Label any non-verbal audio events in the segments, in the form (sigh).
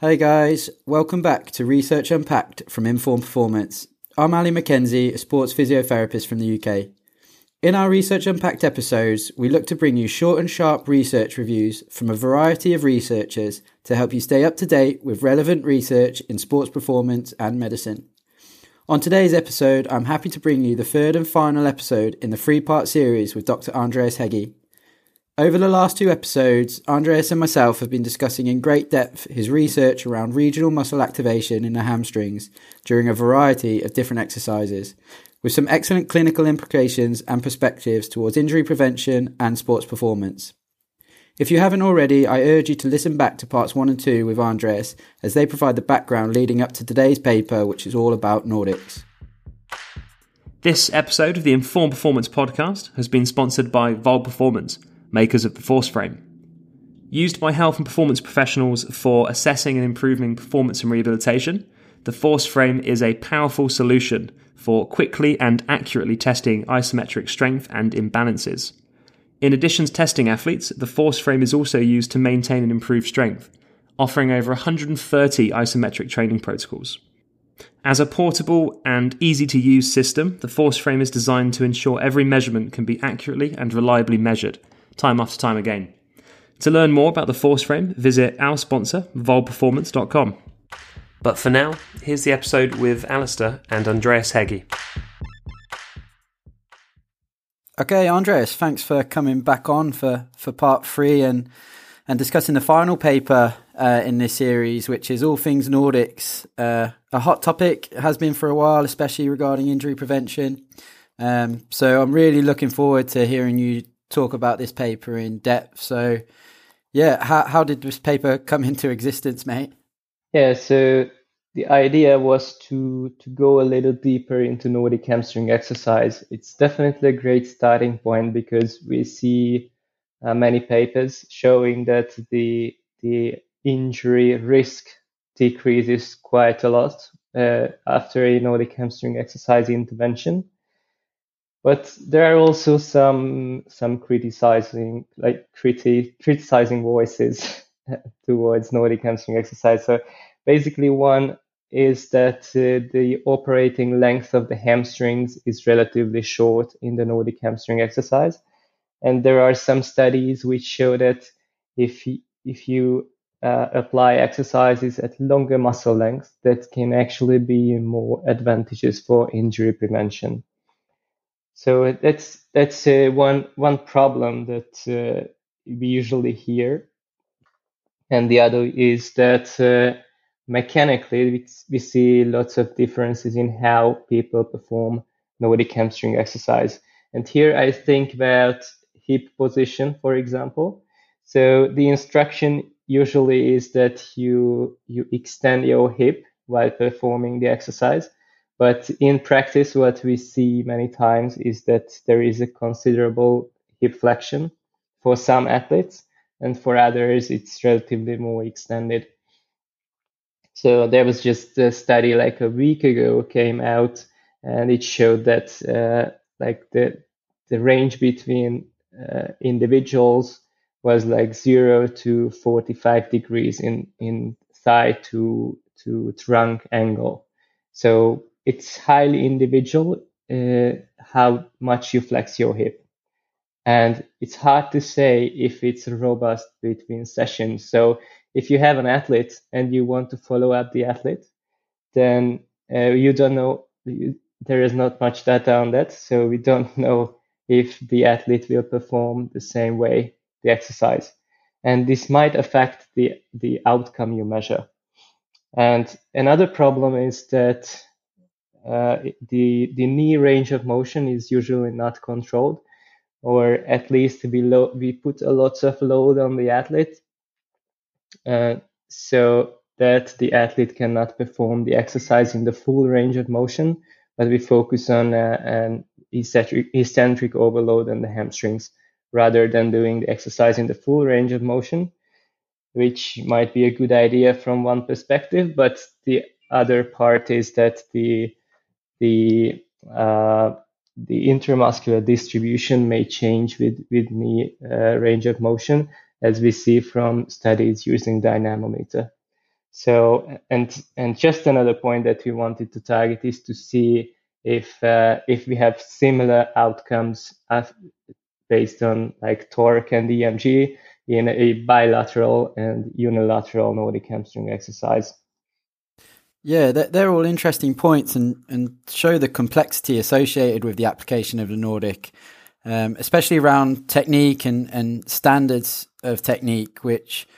Hey guys, welcome back to Research Unpacked from Informed Performance. I'm Ali McKenzie, a sports physiotherapist from the UK. In our Research Unpacked episodes, we look to bring you short and sharp research reviews from a variety of researchers to help you stay up to date with relevant research in sports performance and medicine. On today's episode, I'm happy to bring you the third and final episode in the three part series with Dr. Andreas Hegyi. Over the last two episodes, Andreas and myself have been discussing in great depth his research around regional muscle activation in the hamstrings during a variety of different exercises, with some excellent clinical implications and perspectives towards injury prevention and sports performance. If you haven't already, I urge you to listen back to parts one and two with Andreas as they provide the background leading up to today's paper, which is all about Nordics. This episode of the Informed Performance podcast has been sponsored by VALD Performance makers of the Force Frame. Used by health and performance professionals for assessing and improving performance and rehabilitation, the Force Frame is a powerful solution for quickly and accurately testing isometric strength and imbalances. In addition to testing athletes, the Force Frame is also used to maintain and improve strength, offering over 130 isometric training protocols. As a portable and easy to use system, the Force Frame is designed to ensure every measurement can be accurately and reliably measured, time after time again. To learn more about the Force Frame, visit our sponsor, valdperformance.com. But for now, here's the episode with Alistair and Andreas Hegyi. Okay, Andreas, thanks for coming back on for, for part three and and discussing the final paper uh, in this series, which is all things Nordics. Uh, a hot topic has been for a while, especially regarding injury prevention. Um, so I'm really looking forward to hearing you talk about this paper in depth. So, yeah, how how did this paper come (laughs) into existence, mate? Yeah, so the idea was to to go a little deeper into Nordic hamstring exercise. It's definitely a great starting point because we see uh, many papers showing that the the injury risk decreases quite a lot uh, after a Nordic hamstring exercise intervention. But there are also some some criticizing like criti- criticizing voices (laughs) towards Nordic hamstring exercise. So basically, one is that uh, the operating length of the hamstrings is relatively short in the Nordic hamstring exercise, and there are some studies which show that if if you uh, apply exercises at longer muscle lengths, that can actually be more advantageous for injury prevention. So that's that's uh, one one problem that uh, we usually hear, and the other is that uh, mechanically we, we see lots of differences in how people perform Nordic hamstring exercise. And here I think about hip position, for example. So the instruction usually is that you you extend your hip while performing the exercise but in practice, what we see many times is that there is a considerable hip flexion for some athletes, and for others, it's relatively more extended. So there was just a study like a week ago came out, and it showed that uh, like the the range between uh, individuals was like zero to 45 degrees in in thigh to to trunk angle. So it's highly individual uh, how much you flex your hip. And it's hard to say if it's robust between sessions. So if you have an athlete and you want to follow up the athlete, then uh, you don't know, you, there is not much data on that. So we don't (laughs) know if the athlete will perform the same way the exercise. And this might affect the, the outcome you measure. And another problem is that uh, the the knee range of motion is usually not controlled, or at least we lo- we put a lot of load on the athlete, uh, so that the athlete cannot perform the exercise in the full range of motion. But we focus on uh, an eccentric, eccentric overload on the hamstrings rather than doing the exercise in the full range of motion, which might be a good idea from one perspective, but the other part is that the the uh, the intramuscular distribution may change with with the uh, range of motion, as we see from studies using dynamometer. So, and and just another point that we wanted to target is to see if uh, if we have similar outcomes as, based on like torque and EMG in a bilateral and unilateral Nordic hamstring exercise. Yeah, they're all interesting points and, and show the complexity associated with the application of the Nordic, um, especially around technique and, and standards of technique, which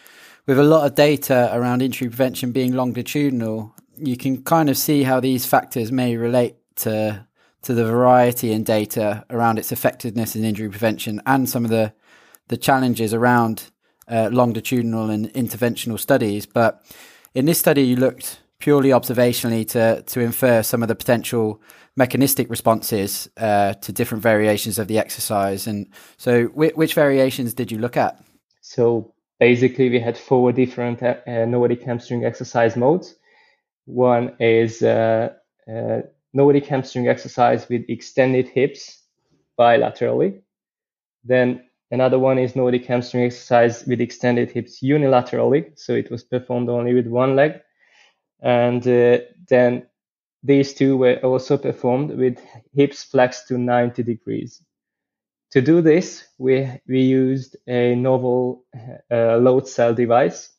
with a lot of data around injury prevention being longitudinal, you can kind of see how these factors may relate to to the variety in data around its effectiveness in injury prevention and some of the the challenges around uh, longitudinal and interventional studies. But in this study, you looked purely observationally to to infer some of the potential mechanistic responses uh, to different variations of the exercise. And so, which, which variations did you look at? So basically, we had four different uh, Nordic hamstring exercise modes. One is uh, uh, Nordic hamstring exercise with extended hips bilaterally. Then another one is Nordic hamstring exercise with extended hips unilaterally. So it was performed only with one leg. And uh, then these two were also performed with hips flexed to 90 degrees. To do this, we, we used a novel uh, load cell device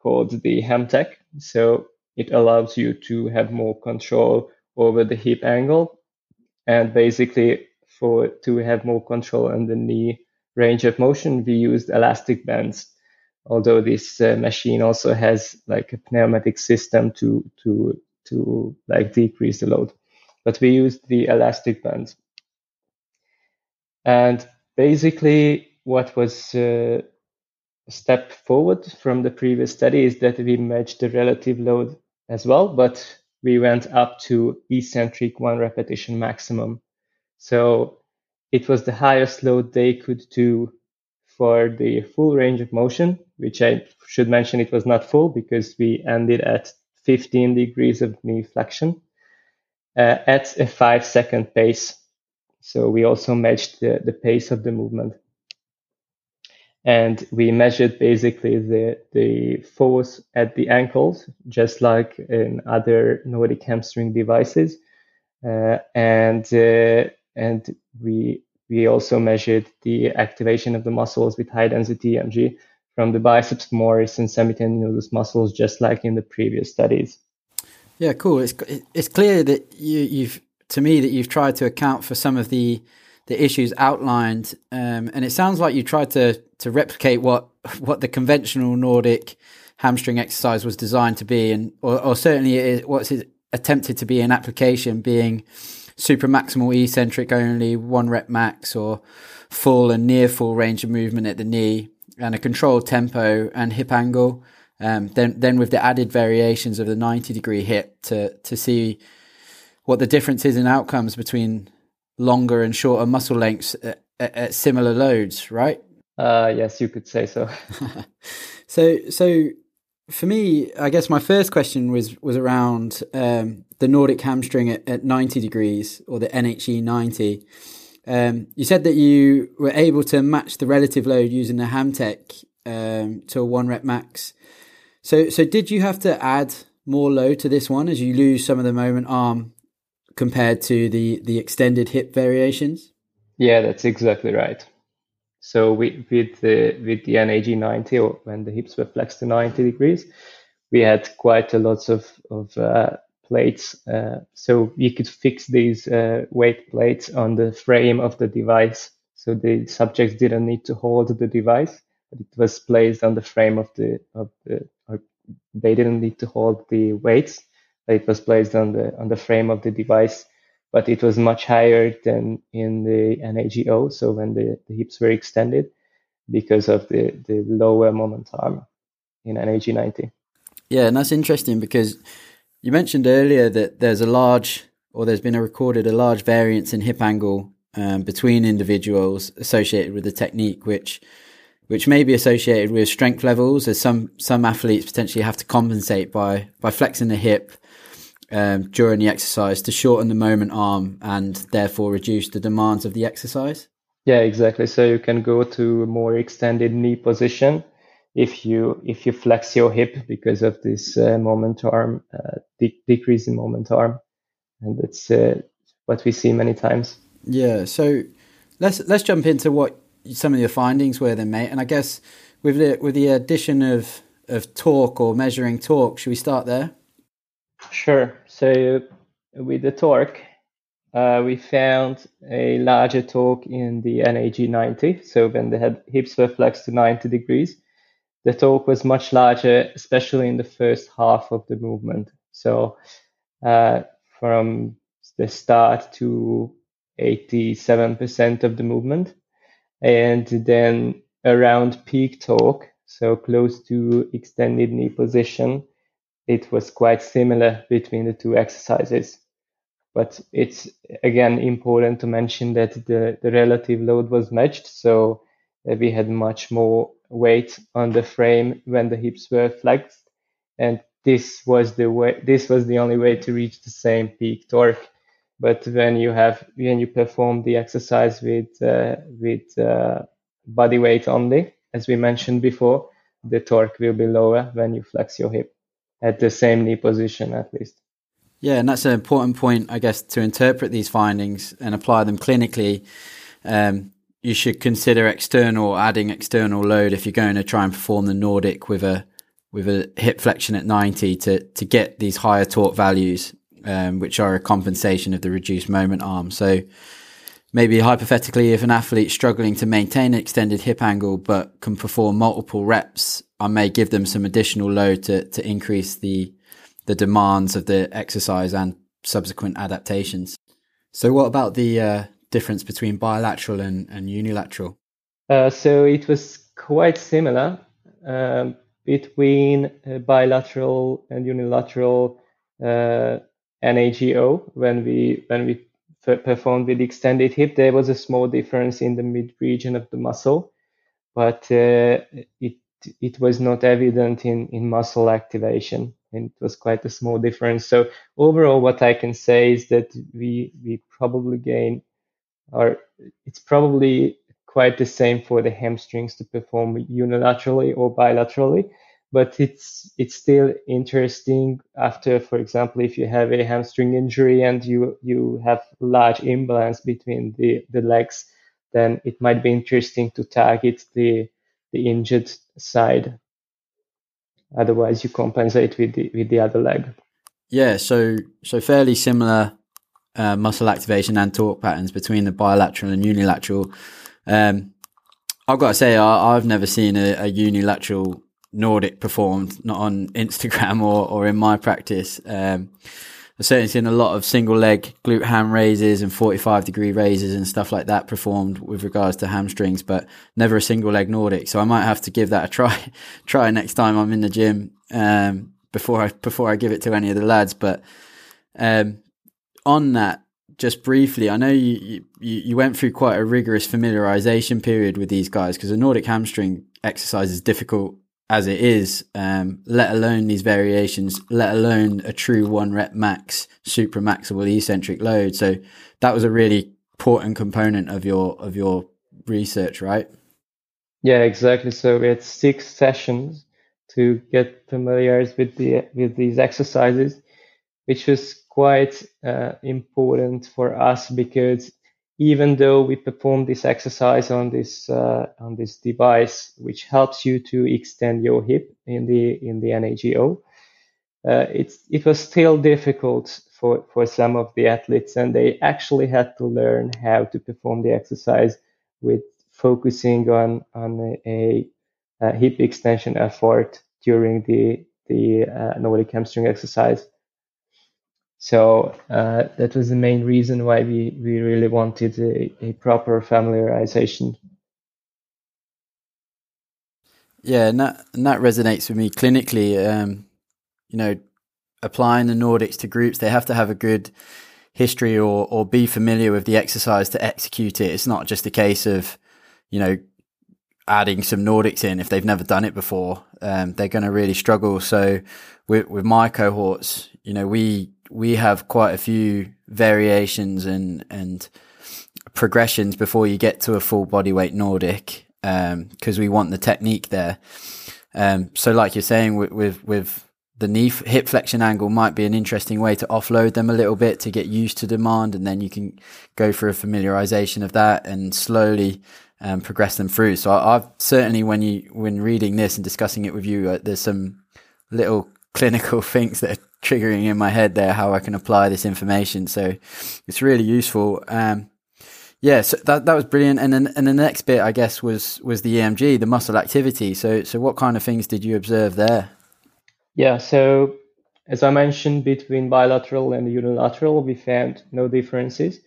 called the HamTech. So it allows you to have more control over the hip angle and basically for to have more control on the knee range of motion, we used elastic bands although this uh, machine also has like a pneumatic system to to to like decrease the load. But we used the elastic bands. And basically what was uh, a step forward from the previous study is that we matched the relative load as well but we went up to eccentric one repetition maximum. So it was the highest load they could do for the full range of motion, which I should mention it was not full because we ended at 15 degrees of knee flexion uh, at a five second pace. So we also matched the, the pace of the movement. And we measured basically the, the force at the ankles, just like in other Nordic hamstring devices. Uh, and, uh, and we we also measured the activation of the muscles with high density EMG from the biceps femoris and semitendinosus muscles, just like in the previous studies. Yeah, cool. It's it's clear that you, you've to me that you've tried to account for some of the the issues outlined, um, and it sounds like you tried to to replicate what what the conventional Nordic hamstring exercise was designed to be, and or, or certainly it what's it attempted to be an application being super maximal eccentric only, one rep max, or full and near full range of movement at the knee, and a controlled tempo and hip angle. Um, then, then with the added variations of the 90 degree hip to, to see what the difference is in outcomes between longer and shorter muscle lengths at, at, at similar loads, right? Uh, yes, you could say so. (laughs) so, so for me, I guess my first question was was around um, the Nordic hamstring at, at 90 degrees or the NHE 90. Um, you said that you were able to match the relative load using the Hamtech um, to a one rep max. So, so did you have to add more load to this one as you lose some of the moment arm compared to the the extended hip variations? Yeah, that's exactly right. So we, with the with the NAG 90, or when the hips were flexed to 90 degrees, we had quite a lot of of uh, plates. Uh, so we could fix these uh, weight plates on the frame of the device. So the subjects didn't need to hold the device, but it was placed on the frame of the of the. They didn't need to hold the weights. It was placed on the on the frame of the device but it was much higher than in the NAGO. So when the, the hips were extended because of the, the lower moment arm in NAG 90. Yeah, and that's interesting because you mentioned earlier that there's a large, or there's been a recorded a large variance in hip angle um, between individuals associated with the technique, which which may be associated with strength levels, as some some athletes potentially have to compensate by by flexing the hip um, during the exercise to shorten the moment arm and therefore reduce the demands of the exercise? Yeah, exactly. So you can go to a more extended knee position if you if you flex your hip because of this uh, moment arm uh, de- decrease in moment arm, and that's uh, what we see many times. Yeah. So let's let's jump into what some of your findings were then, mate. And I guess with the with the addition of of torque or measuring torque, should we start there? Sure. So with the torque, uh, we found a larger torque in the NAG 90. So when the hips were flexed to 90 degrees, the torque was much larger, especially in the first half of the movement. So uh, from the start to 87% of the movement. And then around peak torque, so close to extended knee position, it was quite similar between the two exercises. But it's again important to mention that the, the relative load was matched. So uh, we had much more weight on the frame when the hips were flexed. And this was the way, this was the only way to reach the same peak torque. But when you have, when you perform the exercise with, uh, with uh, body weight only, as we mentioned before, the torque will be lower when you flex your hip at the same knee position at least. Yeah, and that's an important point, I guess, to interpret these findings and apply them clinically. Um, you should consider external, adding external load if you're going to try and perform the Nordic with a with a hip flexion at 90 to to get these higher torque values, um, which are a compensation of the reduced moment arm. So maybe hypothetically, if an athlete's struggling to maintain an extended hip angle but can perform multiple reps, I may give them some additional load to, to increase the the demands of the exercise and subsequent adaptations. So, what about the uh, difference between bilateral and, and unilateral? Uh, so it was quite similar um, between uh, bilateral and unilateral uh, NAGO when we when we performed with extended hip, there was a small difference in the mid region of the muscle, but uh, it it was not evident in, in muscle activation. And it was quite a small difference. So overall, what I can say is that we we probably gain, or it's probably quite the same for the hamstrings to perform unilaterally or bilaterally but it's it's still interesting after for example if you have a hamstring injury and you you have large imbalance between the the legs then it might be interesting to target the the injured side. Otherwise you compensate with the with the other leg. Yeah so so fairly similar uh, muscle activation and torque patterns between the bilateral and unilateral. Um, I've got to say, I, have never seen a, a, unilateral Nordic performed, not on (laughs) Instagram or, or in my practice. Um, I've certainly seen a lot of single leg glute ham raises and 45 degree raises and stuff like that performed with regards to hamstrings, but never a single leg Nordic. So I might have to give that a try, (laughs) try next time I'm in the gym, um, before I, before I give it to any of the lads. But, um, on that, just briefly, I know you, you, you went through quite a rigorous familiarization period with these guys because a Nordic hamstring exercise is difficult as it is, um, let alone these variations, let alone a true one rep max super maximal eccentric load. So that was a really important component of your of your research, right? Yeah, exactly. So we had six sessions to get familiar with the with these exercises, which was quite uh, important for us because even though we perform this exercise on this uh, on this device, which helps you to extend your hip in the in the NAGO, uh, it's it was still difficult for for some of the athletes, and they actually had to learn how to perform the exercise with focusing on on a, a hip extension effort during the the uh, Nordic hamstring exercise. So uh, that was the main reason why we, we really wanted a, a proper familiarization. Yeah, and that, and that resonates with me clinically. Um, you know, applying the Nordics to groups, they have to have a good history or, or be familiar with the exercise to execute it. It's not just a case of, you know, adding some Nordics in if they've never done it before. Um, they're going to really struggle. So with, with my cohorts, you know, we we have quite a few variations and and progressions before you get to a full body weight Nordic because um, we want the technique there. Um, so, like you're saying, with, with, with the knee hip flexion angle might be an interesting way to offload them a little bit to get used to demand, and then you can go for a familiarization of that and slowly um, progress them through. So, I, have certainly when you when reading this and discussing it with you, uh, there's some little clinical (laughs) things that are triggering in my head there how I can apply this information. So, it's really useful. Um, yeah, so that that was brilliant. And then and the next bit, I guess, was was the EMG, the muscle activity. So so what kind of things did you observe there? Yeah, so as I mentioned, between bilateral and unilateral, we found no differences.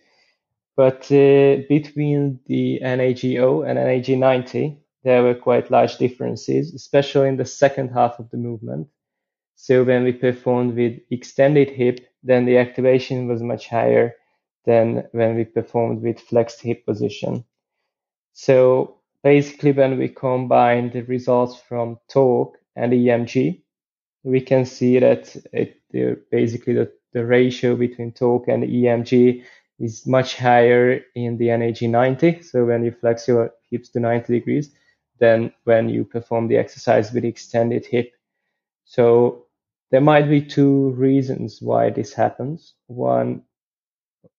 But uh, between the NAGO and NAG90, there were quite large differences, especially in the second half of the movement. So when we performed with extended hip, then the activation was much higher than when we performed with flexed hip position. So basically, when we combine the results from torque and EMG, we can see that it, basically the, the ratio between torque and EMG is much higher in the NAG 90. So when you flex your hips to 90 degrees than when you perform the exercise with extended hip. So there might be two reasons why this happens. One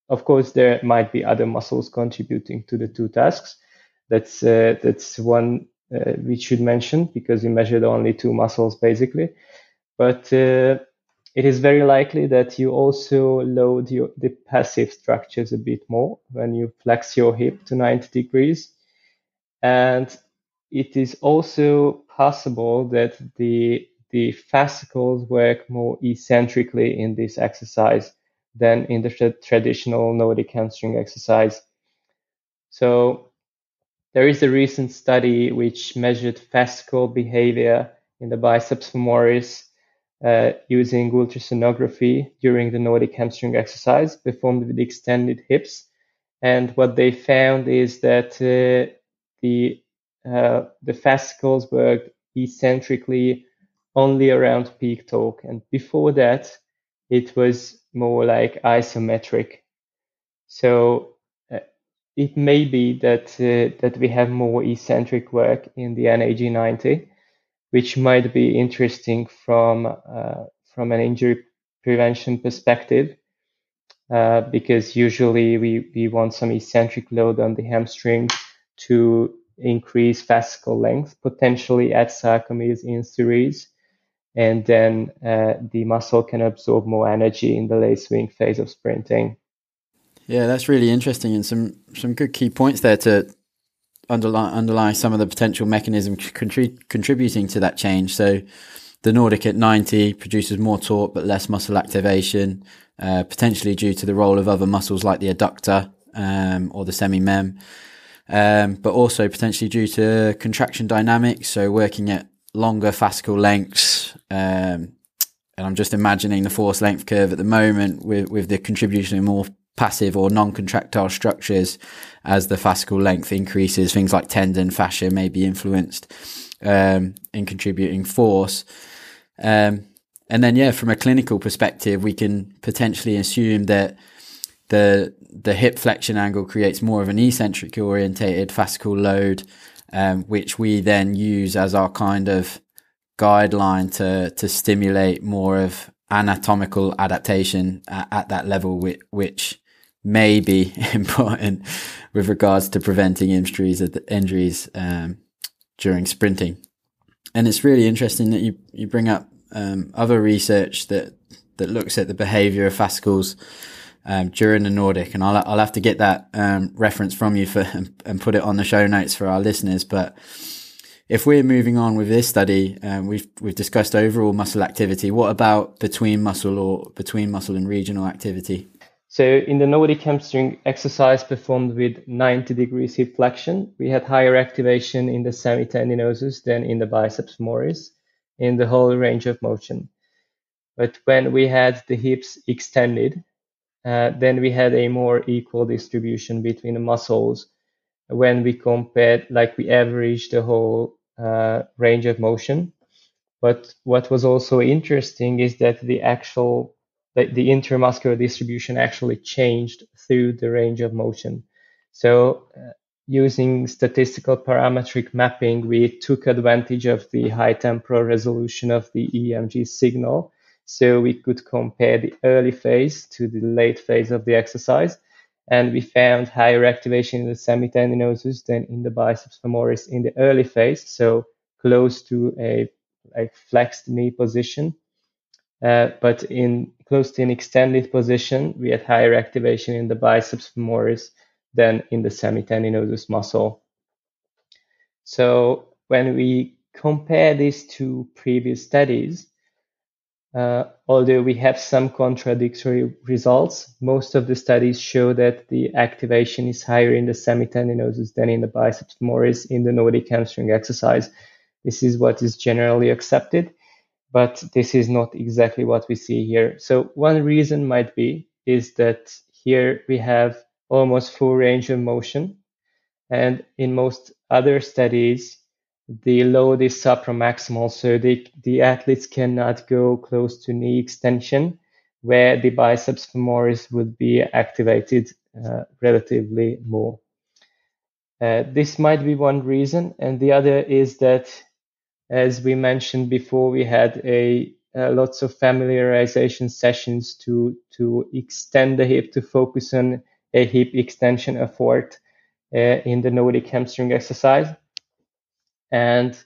of course, there might be other muscles contributing to the two tasks. That's uh, that's one uh, we should mention because we measured only two muscles basically. But uh, it is very likely that you also load your, the passive structures a bit more when you flex your hip to 90 degrees. And it is also possible that the the fascicles work more eccentrically in this exercise than in the tra- traditional Nordic hamstring exercise. So there is a recent study which measured fascicle behavior in the biceps femoris uh, using ultrasonography during the Nordic hamstring exercise performed with extended hips. And what they found is that uh, the uh, the fascicles worked eccentrically only around peak torque, and before that, it was more like isometric. So uh, it may be that uh, that we have more eccentric work in the NAG90, which might be interesting from uh, from an injury prevention perspective, uh, because usually we, we want some eccentric load on the hamstring to increase fascicle length, potentially at sarcomeres in series and then uh, the muscle can absorb more energy in the late swing phase of sprinting. Yeah, that's really interesting, and some some good key points there to underline underline some of the potential mechanisms contrib- contributing to that change. So, the Nordic at ninety produces more torque but less muscle activation, uh, potentially due to the role of other muscles like the adductor um, or the semi-mem. Um, but also potentially due to contraction dynamics, so working at longer fascicle lengths. Um, and I'm just imagining the force length curve at the moment with, with the contribution of more passive or non-contractile structures as the fascicle length increases. Things like tendon, fascia may be influenced um, in contributing force. Um, and then, yeah, from a clinical perspective, we can potentially assume that the the hip flexion angle creates more of an eccentric orientated fascicle load um, which we then use as our kind of guideline to to stimulate more of anatomical adaptation at, at that level, which, which may be (laughs) important with regards to preventing injuries injuries um, during sprinting. And it's really interesting that you you bring up um, other research that that looks at the behavior of fascicles um, during the Nordic, and I'll I'll have to get that um, reference from you for and put it on the show notes for our listeners. But if we're moving on with this study, um, we've we've discussed overall muscle activity. What about between muscle or between muscle and regional activity? So in the Nordic hamstring exercise performed with 90 degrees hip flexion, we had higher activation in the semitendinosus than in the biceps femoris in the whole range of motion. But when we had the hips extended, uh, then we had a more equal distribution between the muscles when we compared, like we averaged the whole uh, range of motion. But what was also interesting is that the actual, the, the intermuscular distribution actually changed through the range of motion. So uh, using statistical parametric mapping, we took advantage of the high temporal resolution of the EMG signal. So we could compare the early phase to the late phase of the exercise. And we found higher activation in the semitendinosus than in the biceps femoris in the early phase. So close to a like flexed knee position. Uh, but in close to an extended position, we had higher activation in the biceps femoris than in the semitendinosus muscle. So when we compare these two previous studies, uh, although we have some contradictory results, most of the studies show that the activation is higher in the semitendinosus than in the biceps femoris in the Nordic hamstring exercise. This is what is generally accepted, but this is not exactly what we see here. So one reason might be is that here we have almost full range of motion. And in most other studies, the load is supramaximal, so the, the athletes cannot go close to knee extension, where the biceps femoris would be activated uh, relatively more. Uh, this might be one reason, and the other is that, as we mentioned before, we had a uh, lots of familiarization sessions to to extend the hip to focus on a hip extension effort uh, in the Nordic hamstring exercise. And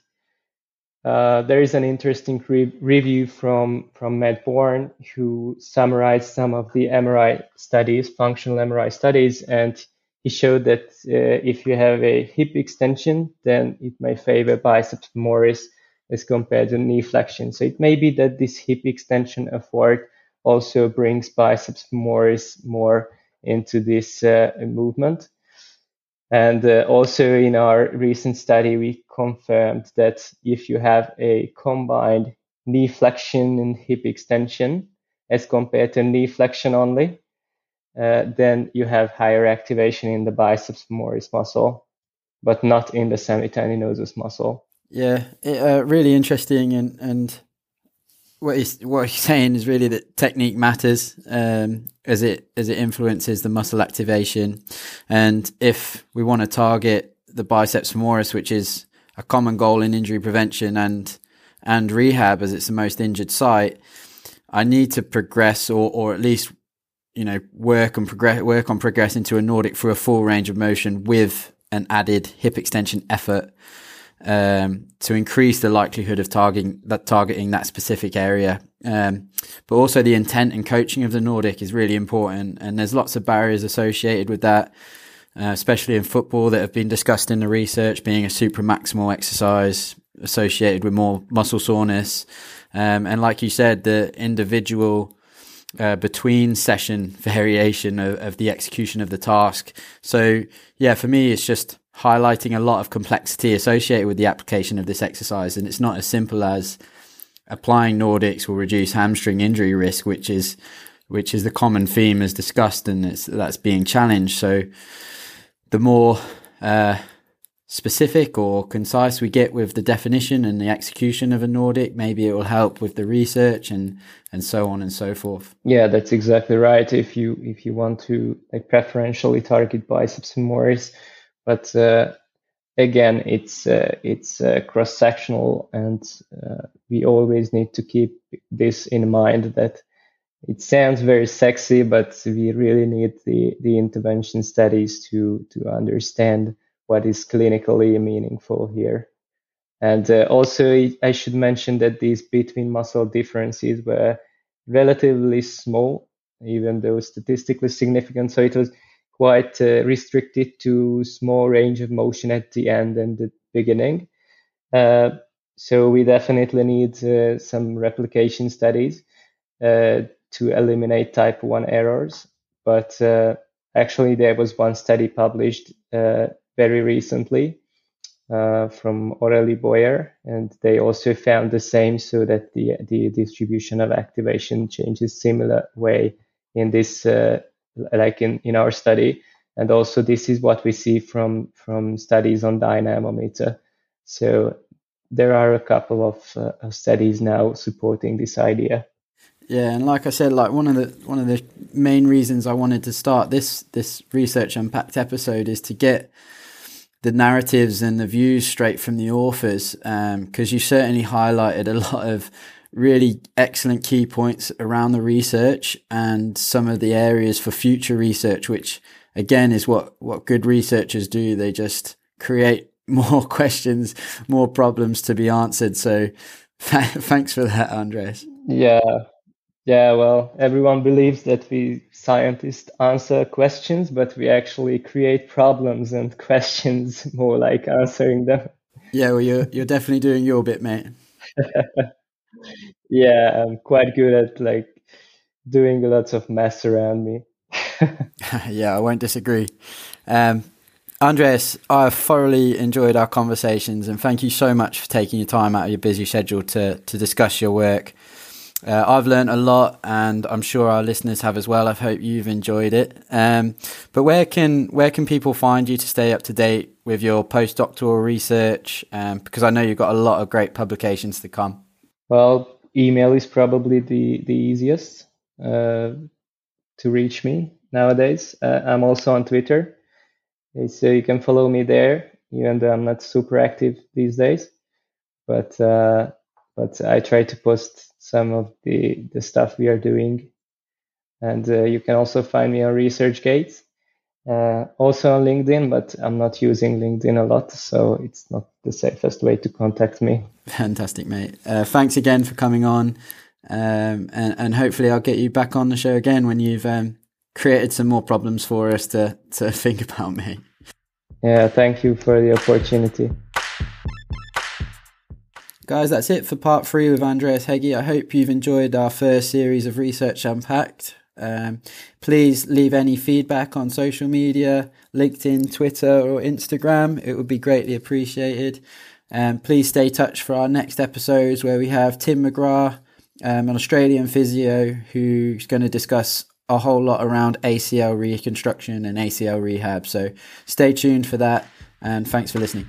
uh, there is an interesting re- review from, from Matt Bourne who summarized some of the MRI studies, functional MRI studies, and he showed that uh, if you have a hip extension, then it may favor biceps femoris as compared to knee flexion. So it may be that this hip extension effort also brings biceps femoris more into this uh, movement. And uh, also in our recent study, we confirmed that if you have a combined knee flexion and hip extension as compared to knee flexion only, uh, then you have higher activation in the biceps femoris muscle, but not in the semitendinosus muscle. Yeah, uh, really interesting and and what he's what he's (laughs) saying is really that technique matters um, as it as it influences the muscle activation, and if we want to target the biceps femoris, which is a common goal in injury prevention and and rehab, as it's the most injured site, I need to progress or or at least you know work and progress work on progressing to a Nordic through a full range of motion with an added hip extension effort um, to increase the likelihood of targeting that targeting that specific area. Um, but also the intent and coaching of the Nordic is really important, and there's lots of barriers associated with that, uh, especially in football that have been discussed in the research, being a super maximal exercise associated with more muscle soreness, um, and like you said, the individual. Uh, between session (laughs) variation of, of the execution of the task. So yeah, for me, it's just highlighting a lot of complexity associated with the application of this exercise. And it's not as simple as applying Nordics will reduce hamstring injury risk, which is which is the common theme as discussed, and that's being challenged. So the more uh, specific or concise we get with the definition and the execution of a Nordic, maybe it will help with the research and and so on and so forth. Yeah, that's exactly right. If you if you want to like preferentially target biceps femoris, but uh, again, it's uh, it's uh, cross sectional, and we always need to keep this in mind that it sounds very sexy, but we really need the, the intervention studies to, to understand what is clinically meaningful here. And uh, also, I should mention that these between muscle differences were relatively small, even though statistically significant. So it was quite uh, restricted to small range of motion at the end and the beginning. Uh, so we definitely need uh, some replication studies uh, to eliminate type 1 errors. But uh, actually, there was one study published uh, very recently from Aurélie Boyer, and they also found the same, so that the, the distribution of activation changes similar way in this like in, in our study. And also this is what we see from, from studies on dynamometer. So there are a couple of, uh, studies now supporting this idea. Yeah, and like I said, like one of the one of the main reasons I wanted to start this this research unpacked episode is to get the narratives and the views straight from the authors because um, you certainly highlighted a lot of really excellent key points around the research and some of the areas for future research, which again is what, what good researchers do. They just create (laughs) more questions, more problems to be answered. So (laughs) thanks for that, Andres. Yeah. Yeah, well, everyone believes that we scientists answer questions, but we actually create problems and (laughs) questions more like answering them. Yeah, well, you're you're definitely doing your bit, mate. Yeah, I'm quite good at like doing lots of mess around me. (laughs) yeah, I won't disagree. Um, Andreas, I thoroughly enjoyed our conversations, and thank you so much for taking your time out of your busy schedule to to discuss your work. Uh, I've learned a lot, and I'm sure our listeners have as well. I hope you've enjoyed it. Um, but where can where can people find you to stay up to date with your postdoctoral research? Um, because I know you've got a lot of great publications to come. Well, email is probably the the easiest uh, to reach me nowadays. Uh, I'm also on Twitter, so you can follow me there. Even though I'm not super active these days, but uh, but I try to post some of the, the stuff we are doing. And uh, you can also find me on ResearchGate, uh, also on LinkedIn, but I'm not using LinkedIn a lot, so it's not the safest way to contact me. Fantastic, mate. Uh, thanks again for coming on. Um, and, and hopefully I'll get you back on the show again when you've um, created some more problems for us to, to (laughs) think about, mate. Yeah, thank you for the opportunity. Guys, that's it for part three with Andreas Hegyi. I hope you've enjoyed our first series of Research Unpacked. Um, please leave any feedback on social media, LinkedIn, Twitter, or Instagram. It would be greatly appreciated. Um, please stay touch for our next episodes where we have Tim McGrath, um, an Australian physio, who's going to discuss a whole lot around ACL reconstruction and ACL rehab. So stay tuned for that, and thanks for listening.